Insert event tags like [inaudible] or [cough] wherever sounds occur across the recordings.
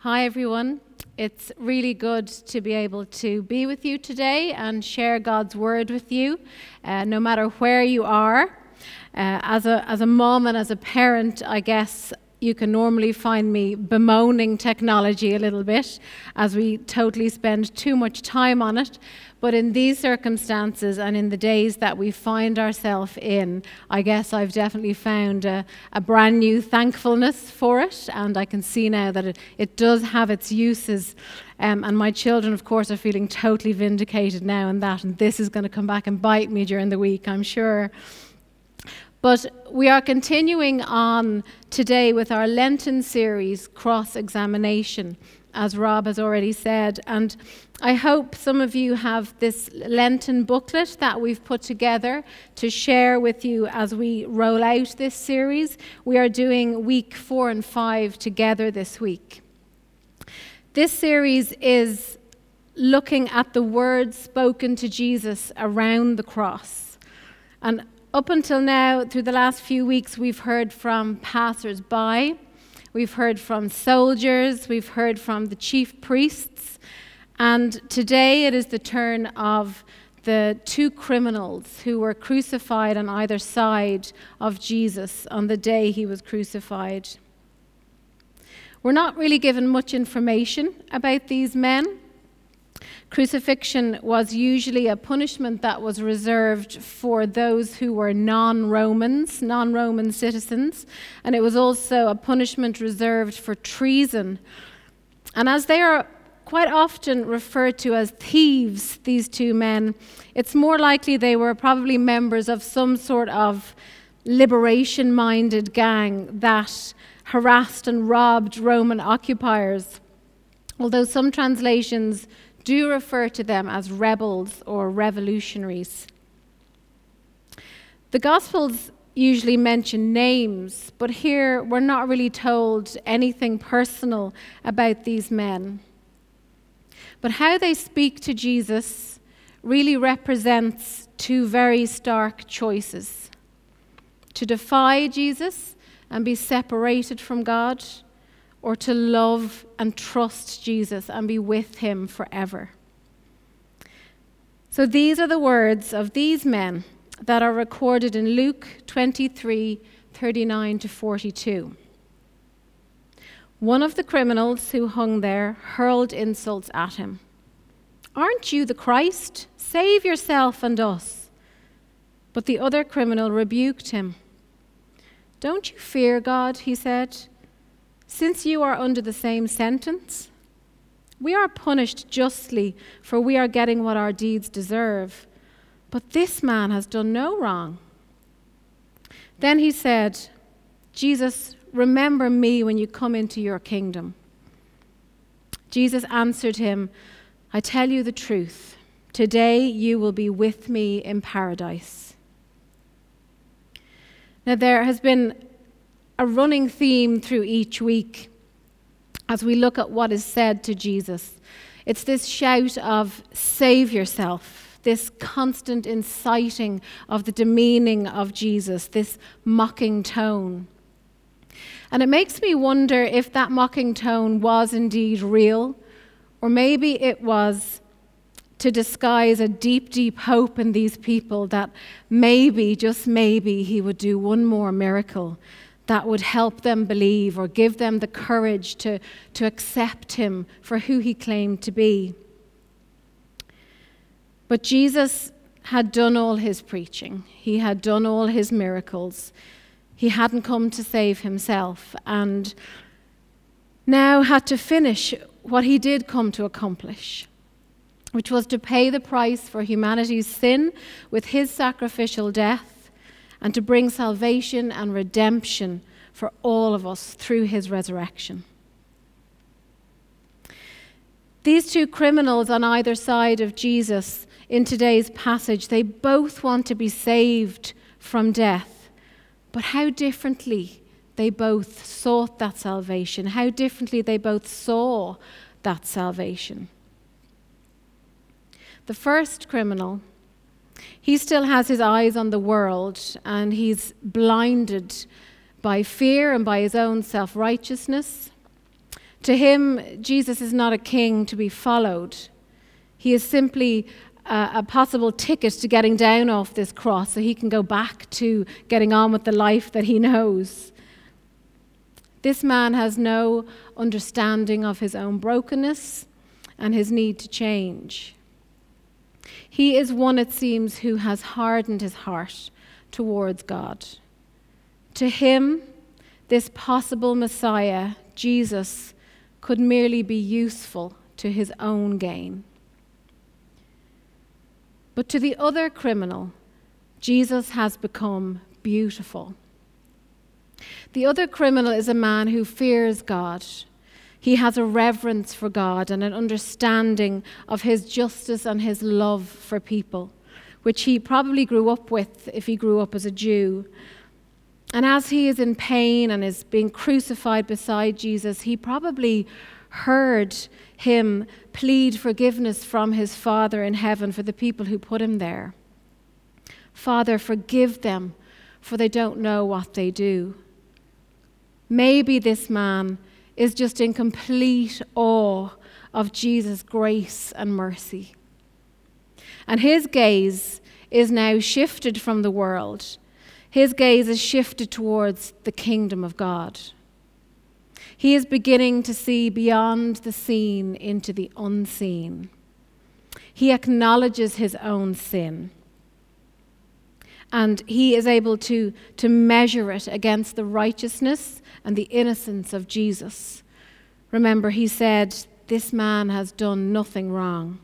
Hi, everyone. It's really good to be able to be with you today and share God's word with you, uh, no matter where you are. Uh, as, a, as a mom and as a parent, I guess you can normally find me bemoaning technology a little bit as we totally spend too much time on it. But in these circumstances and in the days that we find ourselves in, I guess I've definitely found a, a, brand new thankfulness for it. And I can see now that it, it does have its uses. Um, and my children, of course, are feeling totally vindicated now in that. And this is going to come back and bite me during the week, I'm sure. But we are continuing on today with our Lenten series, Cross Examination, as Rob has already said. And I hope some of you have this Lenten booklet that we've put together to share with you as we roll out this series. We are doing week four and five together this week. This series is looking at the words spoken to Jesus around the cross. And up until now, through the last few weeks, we've heard from passers by, we've heard from soldiers, we've heard from the chief priests, and today it is the turn of the two criminals who were crucified on either side of Jesus on the day he was crucified. We're not really given much information about these men. Crucifixion was usually a punishment that was reserved for those who were non Romans, non Roman citizens, and it was also a punishment reserved for treason. And as they are quite often referred to as thieves, these two men, it's more likely they were probably members of some sort of liberation minded gang that harassed and robbed Roman occupiers. Although some translations do refer to them as rebels or revolutionaries. The Gospels usually mention names, but here we're not really told anything personal about these men. But how they speak to Jesus really represents two very stark choices to defy Jesus and be separated from God or to love and trust Jesus and be with him forever. So these are the words of these men that are recorded in Luke 23 39 to 42. One of the criminals who hung there hurled insults at him. Aren't you the Christ? Save yourself and us. But the other criminal rebuked him. Don't you fear God, he said since you are under the same sentence, we are punished justly, for we are getting what our deeds deserve. But this man has done no wrong. Then he said, Jesus, remember me when you come into your kingdom. Jesus answered him, I tell you the truth. Today you will be with me in paradise. Now, there has been a running theme through each week as we look at what is said to Jesus. It's this shout of save yourself, this constant inciting of the demeaning of Jesus, this mocking tone. And it makes me wonder if that mocking tone was indeed real, or maybe it was to disguise a deep, deep hope in these people that maybe, just maybe, he would do one more miracle that would help them believe or give them the courage to, to accept him for who he claimed to be. But Jesus had done all his preaching, he had done all his miracles. He hadn't come to save himself and now had to finish what he did come to accomplish, which was to pay the price for humanity's sin with his sacrificial death and to bring salvation and redemption for all of us through his resurrection. These two criminals on either side of Jesus in today's passage, they both want to be saved from death. But how differently they both sought that salvation, how differently they both saw that salvation. The first criminal he still has his eyes on the world and he's blinded by fear and by his own self righteousness. To him, Jesus is not a king to be followed. He is simply a, a possible ticket to getting down off this cross so he can go back to getting on with the life that he knows. This man has no understanding of his own brokenness and his need to change. He is one, it seems, who has hardened his heart towards God. To him, this possible Messiah, Jesus, could merely be useful to his own gain. But to the other criminal, Jesus has become beautiful. The other criminal is a man who fears God. He has a reverence for God and an understanding of his justice and his love for people, which he probably grew up with if he grew up as a Jew. And as he is in pain and is being crucified beside Jesus, he probably heard him plead forgiveness from his Father in heaven for the people who put him there. Father, forgive them, for they don't know what they do. Maybe this man is just in complete awe of Jesus' grace and mercy. And his gaze is now shifted from the world his gaze is shifted towards the kingdom of God. He is beginning to see beyond the seen into the unseen. He acknowledges his own sin. And he is able to, to measure it against the righteousness and the innocence of Jesus. Remember, he said, This man has done nothing wrong.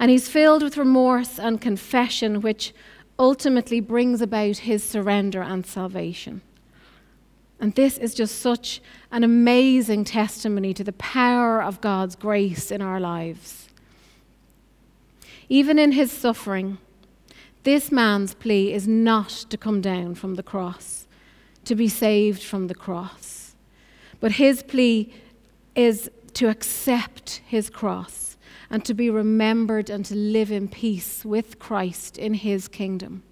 And he's filled with remorse and confession, which ultimately brings about his surrender and salvation. And this is just such an amazing testimony to the power of God's grace in our lives. Even in his suffering, this man's plea is not to come down from the cross, to be saved from the cross. But his plea is to accept his cross and to be remembered and to live in peace with Christ in his kingdom.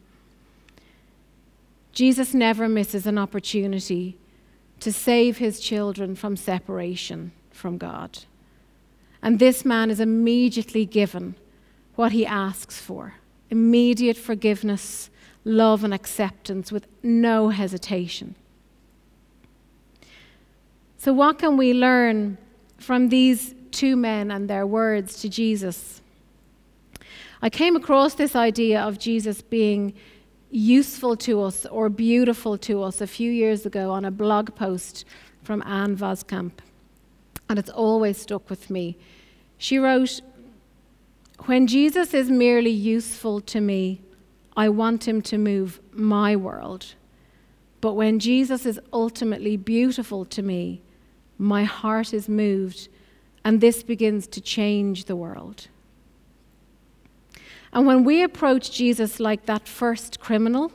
Jesus never misses an opportunity to save his children from separation from God. And this man is immediately given what he asks for immediate forgiveness, love, and acceptance with no hesitation. So, what can we learn from these two men and their words to Jesus. I came across this idea of Jesus being useful to us or beautiful to us a few years ago on a blog post from Ann Voskamp, and it's always stuck with me. She wrote, When Jesus is merely useful to me, I want him to move my world. But when Jesus is ultimately beautiful to me, my heart is moved and this begins to change the world. And when we approach Jesus like that first criminal,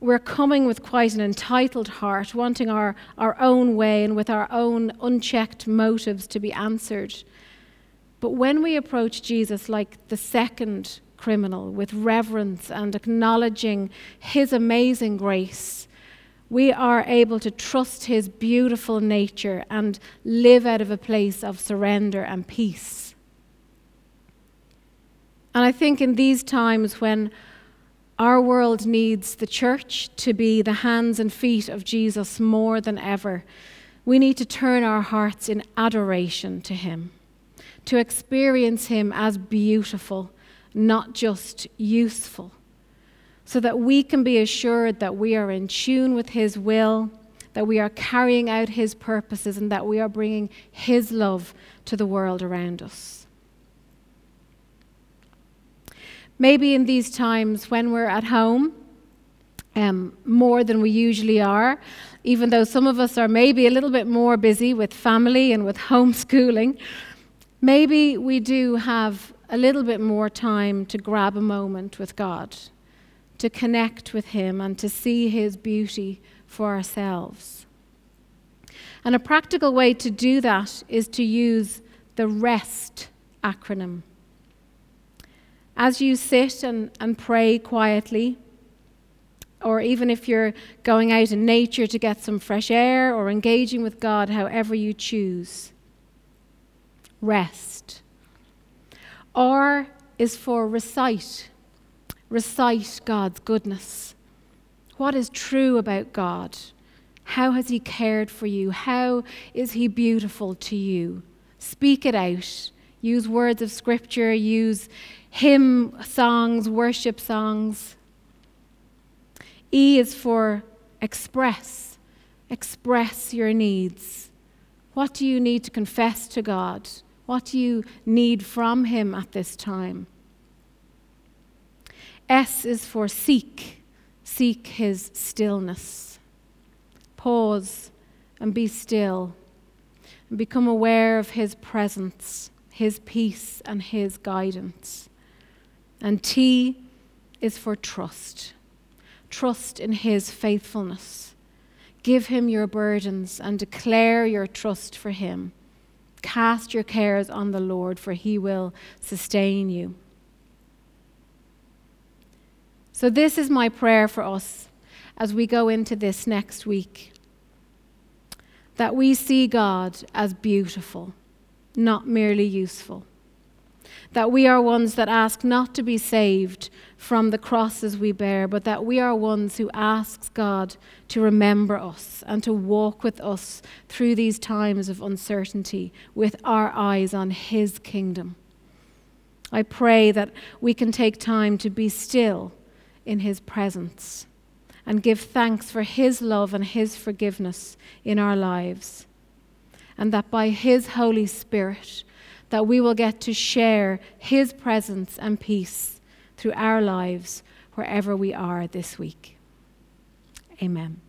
we're coming with quite an entitled heart, wanting our, our own way and with our own unchecked motives to be answered. But when we approach Jesus like the second criminal, with reverence and acknowledging his amazing grace, we are able to trust His beautiful nature and live out of a place of surrender and peace. And I think in these times when our world needs the church to be the hands and feet of Jesus more than ever, we need to turn our hearts in adoration to Him, to experience Him as beautiful, not just useful so that we can be assured that we are in tune with His will, that we are carrying out His purposes, and that we are bringing His love to the world around us. Maybe in these times when we're at home, um, more than we usually are, even though some of us are maybe a little bit more busy with family and with [laughs] homeschooling, maybe we do have a little bit more time to grab a moment with God to connect with Him and to see His beauty for ourselves. And a practical way to do that is to use the REST acronym. As you sit and, and pray quietly, or even if you're going out in nature to get some fresh air or engaging with God, however you choose. Rest. R is for recite. Recite God's goodness. What is true about God? How has He cared for you? How is He beautiful to you? Speak it out. Use words of Scripture, use hymn songs, worship songs. E is for express. Express your needs. What do you need to confess to God? What do you need from Him at this time? S is for seek. Seek His stillness. Pause and be still and become aware of His presence, His peace, and His guidance. And T is for trust. Trust in His faithfulness. Give Him your burdens and declare your trust for Him. Cast your cares on the Lord, for He will sustain you. So, this is my prayer for us as we go into this next week that we see God as beautiful, not merely useful that we are ones that ask not to be saved from the crosses we bear, but that we are ones who asks God to remember us and to walk with us through these times of uncertainty with our eyes on His kingdom. I pray that we can take time to be still in His presence and give thanks for His love and His forgiveness in our lives, and that by His Holy Spirit, that we will get to share His presence and peace through our lives wherever we are this week. Amen.